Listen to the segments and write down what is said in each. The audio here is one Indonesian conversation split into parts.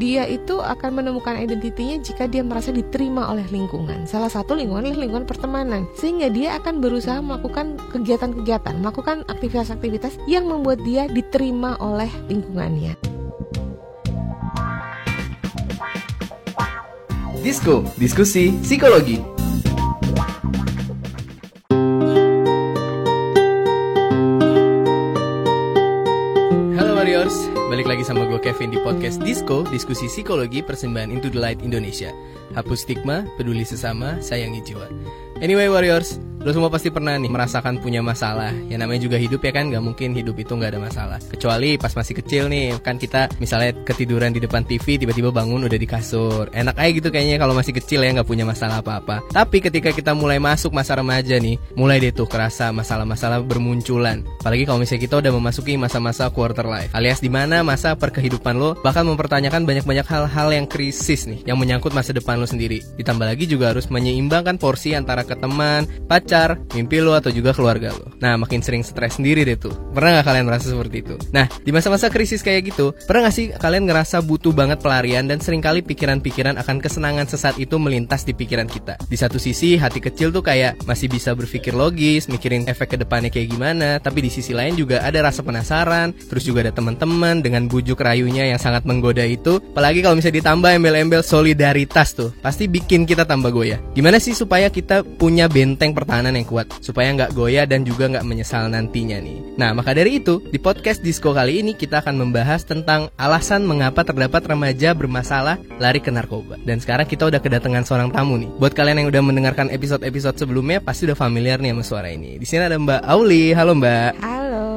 dia itu akan menemukan identitinya jika dia merasa diterima oleh lingkungan. Salah satu lingkungan adalah lingkungan pertemanan. Sehingga dia akan berusaha melakukan kegiatan-kegiatan, melakukan aktivitas-aktivitas yang membuat dia diterima oleh lingkungannya. Disko, diskusi psikologi. Kevin di podcast Disco, diskusi psikologi persembahan Into the Light Indonesia. Hapus stigma, peduli sesama, sayangi jiwa. Anyway Warriors, Lo semua pasti pernah nih merasakan punya masalah. Ya namanya juga hidup ya kan Gak mungkin hidup itu gak ada masalah. Kecuali pas masih kecil nih Kan kita misalnya ketiduran di depan TV Tiba-tiba bangun udah di kasur. Enak aja gitu kayaknya kalau masih kecil ya Gak punya masalah apa-apa. Tapi ketika kita mulai masuk masa remaja nih Mulai deh tuh kerasa masalah-masalah bermunculan. Apalagi kalau misalnya kita udah memasuki masa-masa quarter life Alias di mana masa perkehidupan lo Bahkan mempertanyakan banyak-banyak hal-hal yang krisis nih Yang menyangkut masa depan lo sendiri. Ditambah lagi juga harus menyeimbangkan porsi antara ke teman, pacar pacar, mimpi lo atau juga keluarga lo. Nah, makin sering stres sendiri deh tuh. Pernah gak kalian merasa seperti itu? Nah, di masa-masa krisis kayak gitu, pernah gak sih kalian ngerasa butuh banget pelarian dan sering kali pikiran-pikiran akan kesenangan sesat itu melintas di pikiran kita. Di satu sisi, hati kecil tuh kayak masih bisa berpikir logis, mikirin efek ke depannya kayak gimana, tapi di sisi lain juga ada rasa penasaran, terus juga ada teman-teman dengan bujuk rayunya yang sangat menggoda itu. Apalagi kalau misalnya ditambah embel-embel solidaritas tuh, pasti bikin kita tambah goyah. Gimana sih supaya kita punya benteng pertahanan pertahanan yang kuat supaya nggak goyah dan juga nggak menyesal nantinya nih. Nah maka dari itu di podcast Disco kali ini kita akan membahas tentang alasan mengapa terdapat remaja bermasalah lari ke narkoba. Dan sekarang kita udah kedatangan seorang tamu nih. Buat kalian yang udah mendengarkan episode-episode sebelumnya pasti udah familiar nih sama suara ini. Di sini ada Mbak Auli. Halo Mbak. Halo.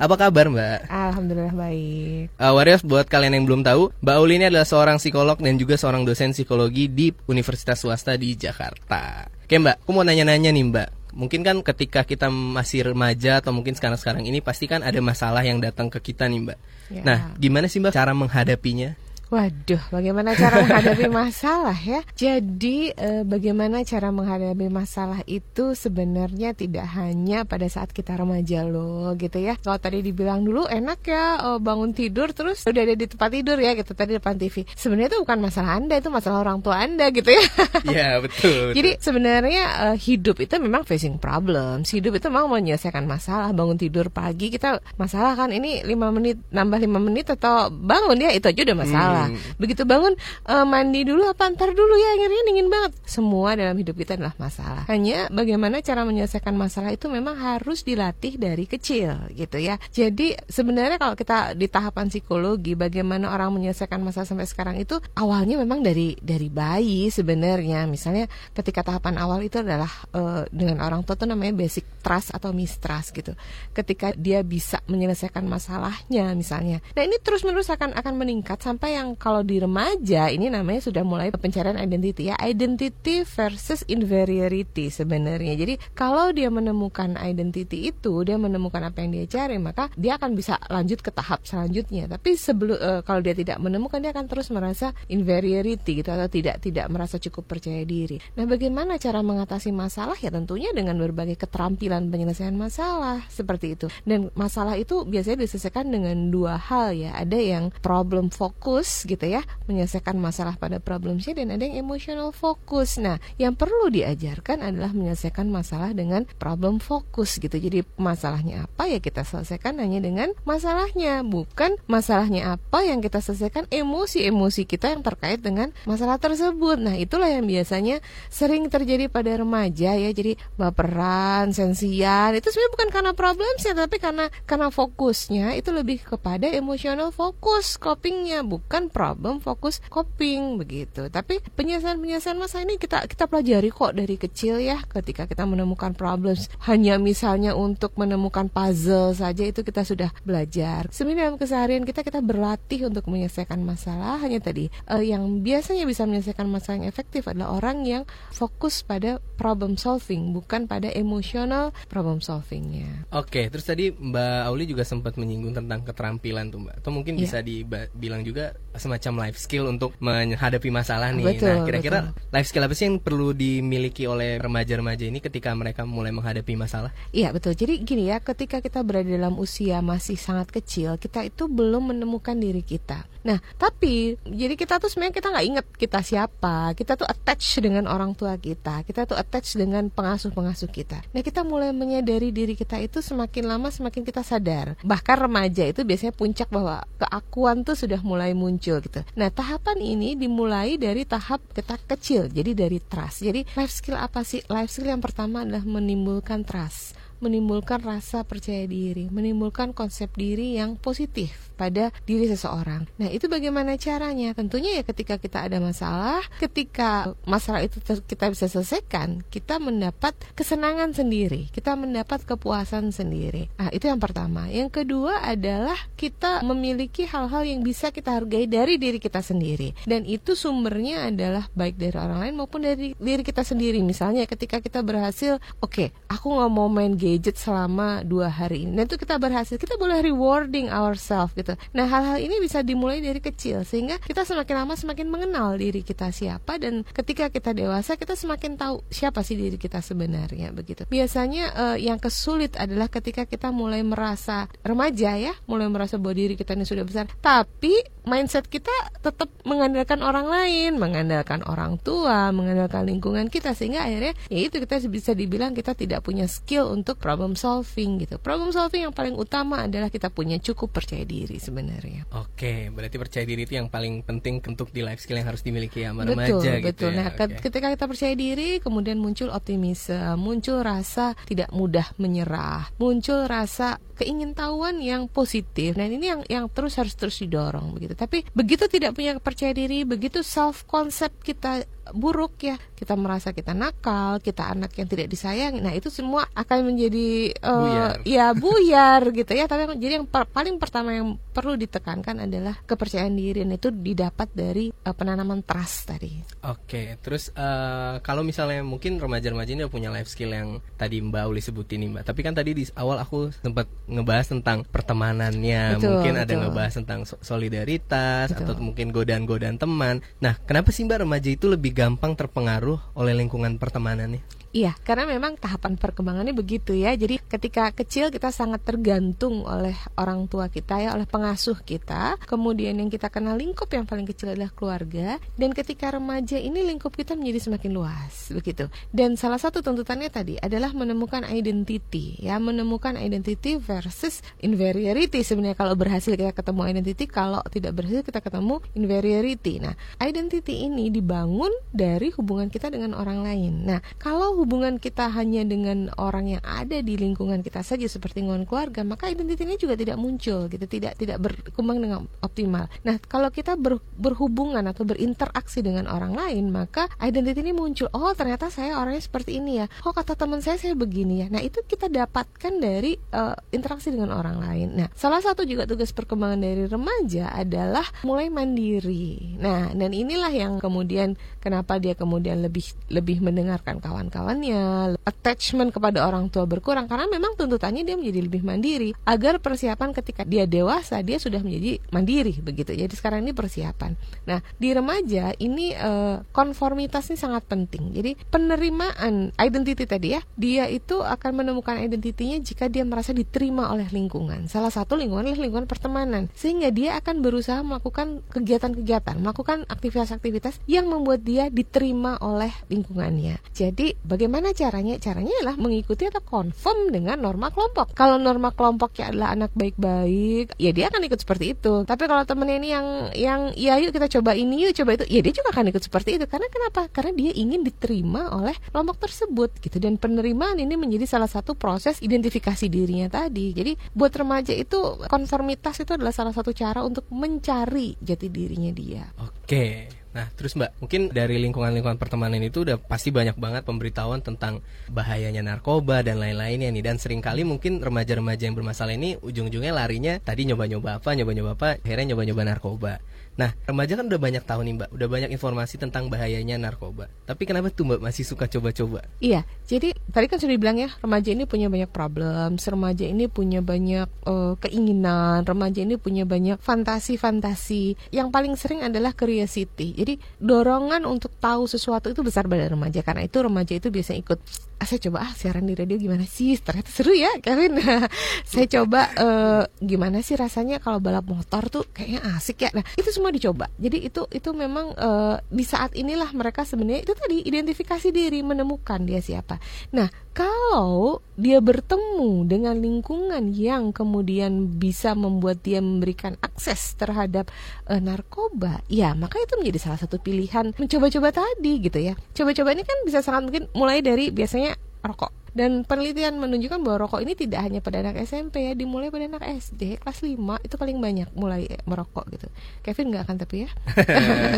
Apa kabar Mbak? Alhamdulillah baik. Uh, Warriors buat kalian yang belum tahu, Mbak Auli ini adalah seorang psikolog dan juga seorang dosen psikologi di Universitas Swasta di Jakarta. Oke mbak, aku mau nanya-nanya nih mbak Mungkin kan ketika kita masih remaja atau mungkin sekarang-sekarang ini Pasti kan ada masalah yang datang ke kita nih mbak ya. Nah gimana sih mbak cara menghadapinya? Waduh, bagaimana cara menghadapi masalah ya? Jadi, eh, bagaimana cara menghadapi masalah itu sebenarnya tidak hanya pada saat kita remaja loh, gitu ya. Kalau tadi dibilang dulu enak ya oh, bangun tidur terus udah ada di tempat tidur ya, gitu tadi depan TV. Sebenarnya itu bukan masalah anda, itu masalah orang tua anda, gitu ya. Iya betul, Jadi sebenarnya eh, hidup itu memang facing problem. Hidup itu memang menyelesaikan masalah. Bangun tidur pagi kita masalah kan ini lima menit nambah lima menit atau bangun ya itu aja udah masalah. Hmm masalah. Hmm. Begitu bangun uh, mandi dulu apa ntar dulu ya akhirnya dingin banget. Semua dalam hidup kita adalah masalah. Hanya bagaimana cara menyelesaikan masalah itu memang harus dilatih dari kecil gitu ya. Jadi sebenarnya kalau kita di tahapan psikologi bagaimana orang menyelesaikan masalah sampai sekarang itu awalnya memang dari dari bayi sebenarnya. Misalnya ketika tahapan awal itu adalah uh, dengan orang tua tuh namanya basic trust atau mistrust gitu. Ketika dia bisa menyelesaikan masalahnya misalnya. Nah, ini terus-menerus akan akan meningkat sampai yang yang kalau di remaja ini namanya sudah mulai pencarian identity ya identity versus inferiority sebenarnya. Jadi kalau dia menemukan identity itu dia menemukan apa yang dia cari maka dia akan bisa lanjut ke tahap selanjutnya. Tapi sebelum uh, kalau dia tidak menemukan dia akan terus merasa inferiority gitu atau tidak tidak merasa cukup percaya diri. Nah bagaimana cara mengatasi masalah? Ya tentunya dengan berbagai keterampilan penyelesaian masalah seperti itu. Dan masalah itu biasanya diselesaikan dengan dua hal ya. Ada yang problem fokus gitu ya menyelesaikan masalah pada problemnya dan ada yang emotional fokus. Nah, yang perlu diajarkan adalah menyelesaikan masalah dengan problem fokus gitu. Jadi masalahnya apa ya kita selesaikan hanya dengan masalahnya, bukan masalahnya apa yang kita selesaikan emosi-emosi kita yang terkait dengan masalah tersebut. Nah, itulah yang biasanya sering terjadi pada remaja ya. Jadi baperan, sensian itu sebenarnya bukan karena problemnya tapi karena karena fokusnya itu lebih kepada emotional fokus copingnya bukan problem fokus coping begitu. Tapi penyelesaian penyelesaian masa ini kita kita pelajari kok dari kecil ya ketika kita menemukan problems. Hanya misalnya untuk menemukan puzzle saja itu kita sudah belajar. Sebenarnya dalam keseharian kita kita berlatih untuk menyelesaikan masalah. Hanya tadi uh, yang biasanya bisa menyelesaikan masalah yang efektif adalah orang yang fokus pada problem solving bukan pada emosional problem solvingnya. Oke terus tadi Mbak Auli juga sempat menyinggung tentang keterampilan tuh Mbak. Atau mungkin yeah. bisa dibilang juga semacam life skill untuk menghadapi masalah nih. Betul, nah, kira-kira betul. life skill apa sih yang perlu dimiliki oleh remaja-remaja ini ketika mereka mulai menghadapi masalah? Iya betul. Jadi gini ya, ketika kita berada dalam usia masih sangat kecil, kita itu belum menemukan diri kita. Nah, tapi jadi kita tuh sebenarnya kita nggak inget kita siapa. Kita tuh attach dengan orang tua kita. Kita tuh attach dengan pengasuh-pengasuh kita. Nah, kita mulai menyadari diri kita itu semakin lama semakin kita sadar. Bahkan remaja itu biasanya puncak bahwa keakuan tuh sudah mulai muncul gitu. Nah, tahapan ini dimulai dari tahap kita kecil. Jadi dari trust. Jadi life skill apa sih? Life skill yang pertama adalah menimbulkan trust menimbulkan rasa percaya diri, menimbulkan konsep diri yang positif pada diri seseorang. Nah, itu bagaimana caranya? Tentunya ya ketika kita ada masalah, ketika masalah itu kita bisa selesaikan, kita mendapat kesenangan sendiri, kita mendapat kepuasan sendiri. Nah, itu yang pertama. Yang kedua adalah kita memiliki hal-hal yang bisa kita hargai dari diri kita sendiri. Dan itu sumbernya adalah baik dari orang lain maupun dari diri kita sendiri. Misalnya ketika kita berhasil, oke, okay, aku nggak mau main gadget selama dua hari ini. Nah itu kita berhasil, kita boleh rewarding ourselves gitu. Nah hal-hal ini bisa dimulai dari kecil sehingga kita semakin lama semakin mengenal diri kita siapa dan ketika kita dewasa kita semakin tahu siapa sih diri kita sebenarnya begitu. Biasanya uh, yang kesulit adalah ketika kita mulai merasa remaja ya, mulai merasa bahwa diri kita ini sudah besar, tapi mindset kita tetap mengandalkan orang lain, mengandalkan orang tua, mengandalkan lingkungan kita sehingga akhirnya ya itu kita bisa dibilang kita tidak punya skill untuk problem solving gitu. Problem solving yang paling utama adalah kita punya cukup percaya diri sebenarnya. Oke, berarti percaya diri itu yang paling penting untuk di life skill yang harus dimiliki ya betul, remaja betul. gitu. Betul. Ya. Nah, okay. ketika kita percaya diri, kemudian muncul optimisme, muncul rasa tidak mudah menyerah, muncul rasa keingintahuan yang positif. Nah, ini yang yang terus harus terus didorong begitu. Tapi begitu tidak punya percaya diri, begitu self concept kita buruk ya kita merasa kita nakal kita anak yang tidak disayangi nah itu semua akan menjadi uh, buyar. ya buyar gitu ya tapi jadi yang per, paling pertama yang perlu ditekankan adalah kepercayaan diri dan itu didapat dari uh, penanaman trust tadi oke terus uh, kalau misalnya mungkin remaja-remaja ini punya life skill yang tadi Mbak Uli sebutin nih Mbak tapi kan tadi di awal aku sempat ngebahas tentang pertemanannya betul, mungkin betul. ada ngebahas tentang solidaritas betul. atau mungkin godaan-godaan teman nah kenapa sih Mbak remaja itu lebih gampang terpengaruh oleh lingkungan pertemanannya? Iya, karena memang tahapan perkembangannya begitu ya. Jadi ketika kecil kita sangat tergantung oleh orang tua kita ya, oleh pengasuh kita. Kemudian yang kita kenal lingkup yang paling kecil adalah keluarga. Dan ketika remaja ini lingkup kita menjadi semakin luas, begitu. Dan salah satu tuntutannya tadi adalah menemukan identity, ya, menemukan identity versus inferiority. Sebenarnya kalau berhasil kita ketemu identity, kalau tidak berhasil kita ketemu inferiority. Nah, identity ini dibangun dari hubungan kita dengan orang lain. Nah, kalau hubungan kita hanya dengan orang yang ada di lingkungan kita saja seperti lingkungan keluarga, maka identitinya juga tidak muncul gitu, tidak tidak berkembang dengan optimal. Nah, kalau kita ber, berhubungan atau berinteraksi dengan orang lain, maka identiti ini muncul. Oh, ternyata saya orangnya seperti ini ya. Oh, kata teman saya saya begini ya. Nah, itu kita dapatkan dari uh, interaksi dengan orang lain. Nah, salah satu juga tugas perkembangan dari remaja adalah mulai mandiri. Nah, dan inilah yang kemudian kenapa dia kemudian lebih lebih mendengarkan kawan-kawannya, attachment kepada orang tua berkurang karena memang tuntutannya dia menjadi lebih mandiri agar persiapan ketika dia dewasa dia sudah menjadi mandiri begitu. Jadi sekarang ini persiapan. Nah, di remaja ini eh, konformitas ini sangat penting. Jadi penerimaan identity tadi ya, dia itu akan menemukan identitinya jika dia merasa diterima oleh lingkungan. Salah satu lingkungan adalah lingkungan pertemanan. Sehingga dia akan berusaha melakukan kegiatan-kegiatan, melakukan aktivitas-aktivitas yang membuat dia diterima oleh lingkungannya. Jadi bagaimana caranya? Caranya adalah mengikuti atau konform dengan norma kelompok. Kalau norma kelompoknya adalah anak baik-baik, ya dia akan ikut seperti itu. Tapi kalau temennya ini yang yang ya yuk kita coba ini yuk coba itu, ya dia juga akan ikut seperti itu. Karena kenapa? Karena dia ingin diterima oleh kelompok tersebut gitu. Dan penerimaan ini menjadi salah satu proses identifikasi dirinya tadi. Jadi buat remaja itu konformitas itu adalah salah satu cara untuk mencari jati dirinya dia. Oke. Nah, terus Mbak, mungkin dari lingkungan-lingkungan pertemanan itu udah pasti banyak banget pemberitahuan tentang bahayanya narkoba dan lain-lainnya nih. Dan sering kali mungkin remaja-remaja yang bermasalah ini ujung-ujungnya larinya tadi nyoba-nyoba apa, nyoba-nyoba apa, akhirnya nyoba-nyoba narkoba. Nah, remaja kan udah banyak tahu nih Mbak, udah banyak informasi tentang bahayanya narkoba. Tapi kenapa tuh Mbak masih suka coba-coba? Iya, jadi tadi kan sudah dibilang ya, remaja ini punya banyak problem, remaja ini punya banyak uh, keinginan, remaja ini punya banyak fantasi-fantasi. Yang paling sering adalah curiosity. Jadi dorongan untuk tahu sesuatu itu besar pada remaja. Karena itu remaja itu biasanya ikut ah, saya coba ah siaran di radio gimana sih? Ternyata seru ya Kevin. Saya coba uh, gimana sih rasanya kalau balap motor tuh kayaknya asik ya? Nah itu semua dicoba. Jadi itu itu memang uh, di saat inilah mereka sebenarnya itu tadi identifikasi diri menemukan dia siapa. Nah kalau dia bertemu dengan lingkungan yang kemudian bisa membuat dia memberikan akses terhadap uh, narkoba, ya maka itu menjadi salah satu pilihan mencoba-coba tadi gitu ya. Coba-coba ini kan bisa sangat mungkin mulai dari biasanya rokok dan penelitian menunjukkan bahwa rokok ini tidak hanya pada anak SMP ya, dimulai pada anak SD kelas 5 itu paling banyak mulai merokok gitu. Kevin nggak akan tapi ya.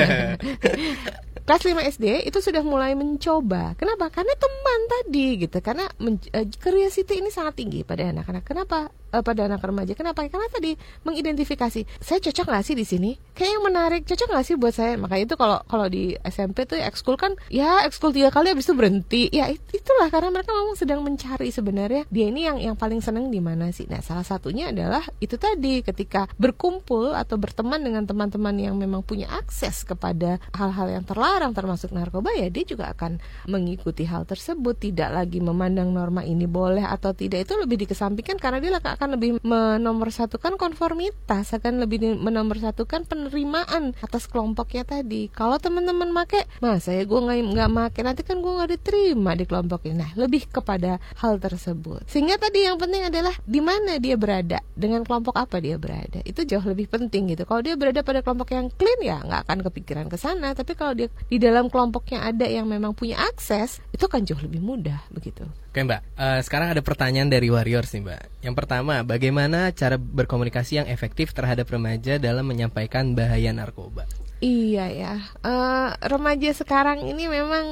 kelas 5 SD itu sudah mulai mencoba. Kenapa? Karena teman tadi gitu. Karena uh, curiosity ini sangat tinggi pada anak-anak. Kenapa? Uh, pada anak remaja. Kenapa? Karena tadi mengidentifikasi saya cocok nggak sih di sini? Kayak yang menarik, cocok nggak sih buat saya? Makanya itu kalau kalau di SMP tuh ekskul kan ya ekskul tiga kali habis itu berhenti. Ya it, itulah karena mereka memang sedang mencari sebenarnya dia ini yang yang paling seneng di mana sih? Nah salah satunya adalah itu tadi ketika berkumpul atau berteman dengan teman-teman yang memang punya akses kepada hal-hal yang terlarang termasuk narkoba ya dia juga akan mengikuti hal tersebut tidak lagi memandang norma ini boleh atau tidak itu lebih dikesampingkan karena dia akan lebih menomorsatukan konformitas, akan lebih menomorsatukan penerimaan atas kelompoknya tadi. Kalau teman-teman make, masa ya gue nggak nggak make, nanti kan gue nggak diterima di kelompok ini. Nah, lebih kepada hal tersebut. Sehingga tadi yang penting adalah di mana dia berada, dengan kelompok apa dia berada. Itu jauh lebih penting gitu. Kalau dia berada pada kelompok yang clean ya nggak akan kepikiran ke sana. Tapi kalau dia di dalam kelompoknya ada yang memang punya akses, itu kan jauh lebih mudah begitu. Oke Mbak, uh, sekarang ada pertanyaan dari Warriors nih Mbak. Yang pertama, bagaimana cara berkomunikasi yang efektif terhadap remaja dalam menyampaikan bahaya narkoba? Iya ya, uh, remaja sekarang ini memang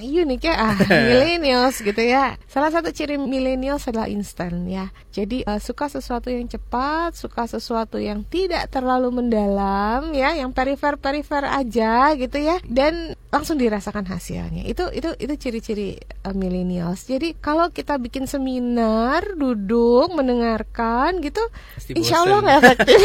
unik ya ah millennials gitu ya. Salah satu ciri millennials adalah instan ya. Jadi uh, suka sesuatu yang cepat suka sesuatu yang tidak terlalu mendalam ya yang perifer perifer aja gitu ya dan langsung dirasakan hasilnya. Itu itu itu ciri-ciri uh, millennials. Jadi kalau kita bikin seminar duduk mendengarkan gitu pasti insya Allah nggak efektif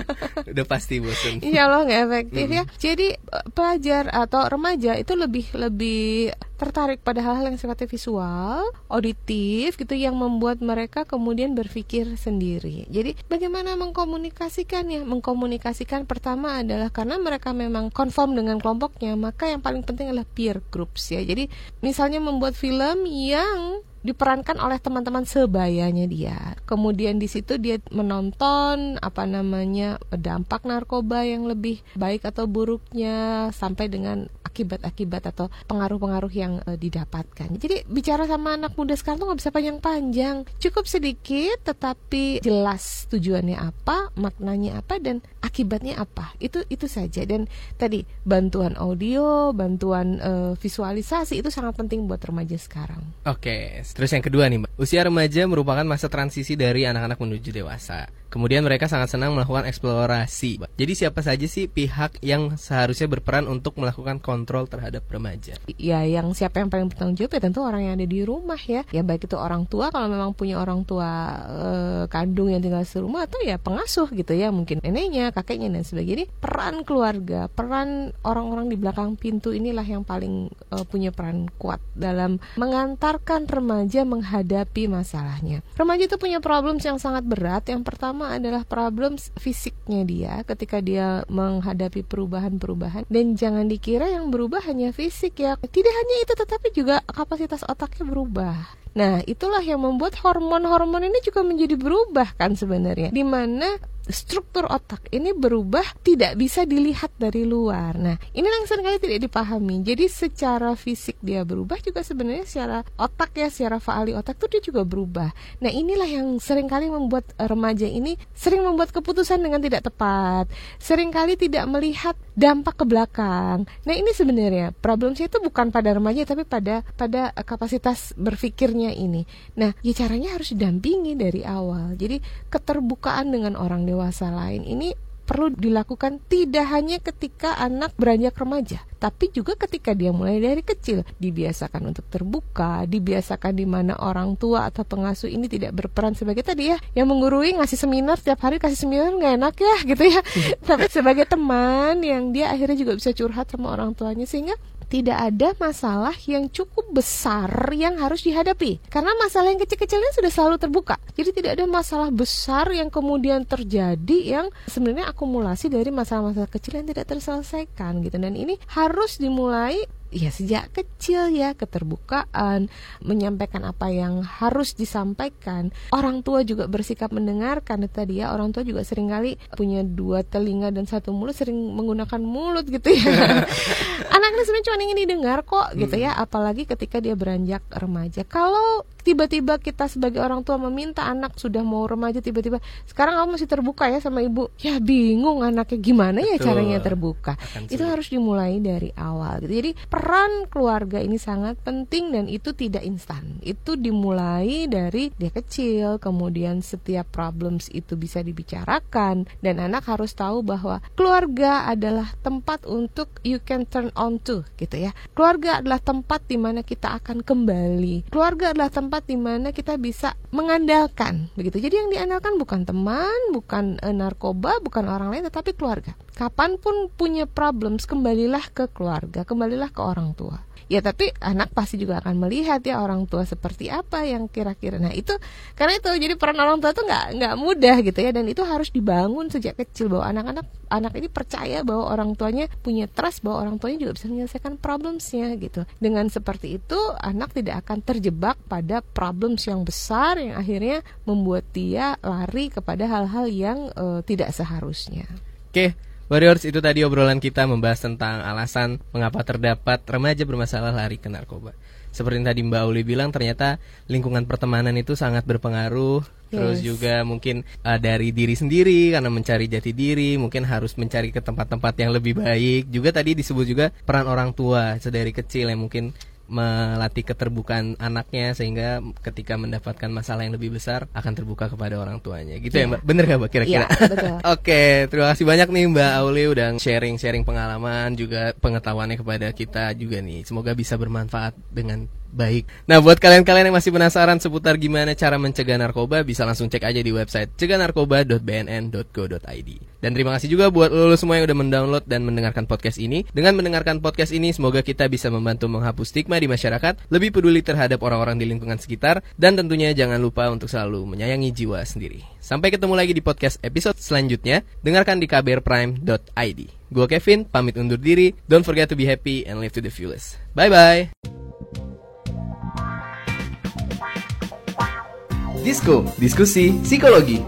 udah pasti bosan insya Allah nggak efektif mm ya jadi uh, pelajar atau remaja itu lebih lebih tertarik pada hal-hal yang sifatnya visual, auditif gitu yang membuat mereka kemudian berpikir sendiri. Jadi bagaimana mengkomunikasikannya? Mengkomunikasikan pertama adalah karena mereka memang konform dengan kelompoknya, maka yang paling penting adalah peer groups ya. Jadi misalnya membuat film yang diperankan oleh teman-teman sebayanya dia. Kemudian di situ dia menonton apa namanya dampak narkoba yang lebih baik atau buruknya sampai dengan akibat-akibat atau pengaruh-pengaruh yang e, didapatkan. Jadi bicara sama anak muda sekarang tuh nggak bisa panjang-panjang, cukup sedikit tetapi jelas tujuannya apa, maknanya apa dan akibatnya apa. Itu itu saja dan tadi bantuan audio, bantuan e, visualisasi itu sangat penting buat remaja sekarang. Oke, terus yang kedua nih Mbak, usia remaja merupakan masa transisi dari anak-anak menuju dewasa. Kemudian mereka sangat senang melakukan eksplorasi. Jadi siapa saja sih pihak yang seharusnya berperan untuk melakukan kontrol terhadap remaja? Ya, yang siapa yang paling bertanggung jawab ya tentu orang yang ada di rumah ya. Ya baik itu orang tua kalau memang punya orang tua e, kandung yang tinggal di rumah atau ya pengasuh gitu ya, mungkin neneknya, kakeknya dan sebagainya. Peran keluarga, peran orang-orang di belakang pintu inilah yang paling e, punya peran kuat dalam mengantarkan remaja menghadapi masalahnya. Remaja itu punya problem yang sangat berat. Yang pertama pertama adalah problem fisiknya dia ketika dia menghadapi perubahan-perubahan. Dan jangan dikira yang berubah hanya fisik ya. Tidak hanya itu tetapi juga kapasitas otaknya berubah. Nah, itulah yang membuat hormon-hormon ini juga menjadi berubah kan sebenarnya. Di mana struktur otak ini berubah tidak bisa dilihat dari luar. Nah, ini yang sering kali tidak dipahami. Jadi secara fisik dia berubah juga sebenarnya secara otak ya, secara faali otak itu dia juga berubah. Nah, inilah yang sering kali membuat remaja ini sering membuat keputusan dengan tidak tepat. Seringkali tidak melihat dampak ke belakang. Nah ini sebenarnya problemnya itu bukan pada remaja tapi pada pada kapasitas berpikirnya ini. Nah ya caranya harus didampingi dari awal. Jadi keterbukaan dengan orang dewasa lain ini perlu dilakukan tidak hanya ketika anak beranjak remaja, tapi juga ketika dia mulai dari kecil. Dibiasakan untuk terbuka, dibiasakan di mana orang tua atau pengasuh ini tidak berperan sebagai tadi ya, yang menggurui ngasih seminar setiap hari kasih seminar nggak enak ya gitu ya. tapi sebagai teman yang dia akhirnya juga bisa curhat sama orang tuanya sehingga tidak ada masalah yang cukup besar yang harus dihadapi. Karena masalah yang kecil-kecilnya sudah selalu terbuka. Jadi tidak ada masalah besar yang kemudian terjadi yang sebenarnya akumulasi dari masalah-masalah kecil yang tidak terselesaikan gitu. Dan ini harus dimulai ya sejak kecil ya keterbukaan menyampaikan apa yang harus disampaikan. Orang tua juga bersikap mendengarkan tadi ya orang tua juga sering kali punya dua telinga dan satu mulut sering menggunakan mulut gitu ya. Anaknya sebenarnya cuma ingin didengar kok gitu ya apalagi ketika dia beranjak remaja. Kalau tiba-tiba kita sebagai orang tua meminta anak sudah mau remaja tiba-tiba. Sekarang kamu masih terbuka ya sama ibu. Ya bingung anaknya gimana ya Betul. caranya terbuka. Akan itu harus dimulai dari awal gitu. Jadi peran keluarga ini sangat penting dan itu tidak instan. Itu dimulai dari dia kecil kemudian setiap problems itu bisa dibicarakan dan anak harus tahu bahwa keluarga adalah tempat untuk you can turn on to gitu ya. Keluarga adalah tempat di mana kita akan kembali. Keluarga adalah tempat tempat di mana kita bisa mengandalkan begitu. Jadi yang diandalkan bukan teman, bukan e, narkoba, bukan orang lain tetapi keluarga. Kapan pun punya problems kembalilah ke keluarga, kembalilah ke orang tua ya tapi anak pasti juga akan melihat ya orang tua seperti apa yang kira-kira nah itu karena itu jadi peran orang tua itu nggak nggak mudah gitu ya dan itu harus dibangun sejak kecil bahwa anak-anak anak ini percaya bahwa orang tuanya punya trust bahwa orang tuanya juga bisa menyelesaikan problemsnya gitu dengan seperti itu anak tidak akan terjebak pada problems yang besar yang akhirnya membuat dia lari kepada hal-hal yang uh, tidak seharusnya oke okay. Warriors itu tadi obrolan kita membahas tentang alasan mengapa terdapat remaja bermasalah lari ke narkoba. Seperti yang tadi Mbak Uli bilang ternyata lingkungan pertemanan itu sangat berpengaruh. Yes. Terus juga mungkin uh, dari diri sendiri karena mencari jati diri, mungkin harus mencari ke tempat-tempat yang lebih baik. Juga tadi disebut juga peran orang tua sedari kecil yang mungkin melatih keterbukaan anaknya sehingga ketika mendapatkan masalah yang lebih besar akan terbuka kepada orang tuanya. Gitu ya, ya mbak? Bener gak mbak kira-kira? Ya, oke terima kasih banyak nih mbak Auli udah sharing-sharing pengalaman juga pengetahuannya kepada kita juga nih. Semoga bisa bermanfaat dengan baik. Nah, buat kalian-kalian yang masih penasaran seputar gimana cara mencegah narkoba, bisa langsung cek aja di website cegahnarkoba.bnn.go.id. Dan terima kasih juga buat lo semua yang udah mendownload dan mendengarkan podcast ini. Dengan mendengarkan podcast ini, semoga kita bisa membantu menghapus stigma di masyarakat, lebih peduli terhadap orang-orang di lingkungan sekitar, dan tentunya jangan lupa untuk selalu menyayangi jiwa sendiri. Sampai ketemu lagi di podcast episode selanjutnya. Dengarkan di kbrprime.id. Gue Kevin, pamit undur diri. Don't forget to be happy and live to the fullest. Bye-bye. Disko, diskusi psikologi.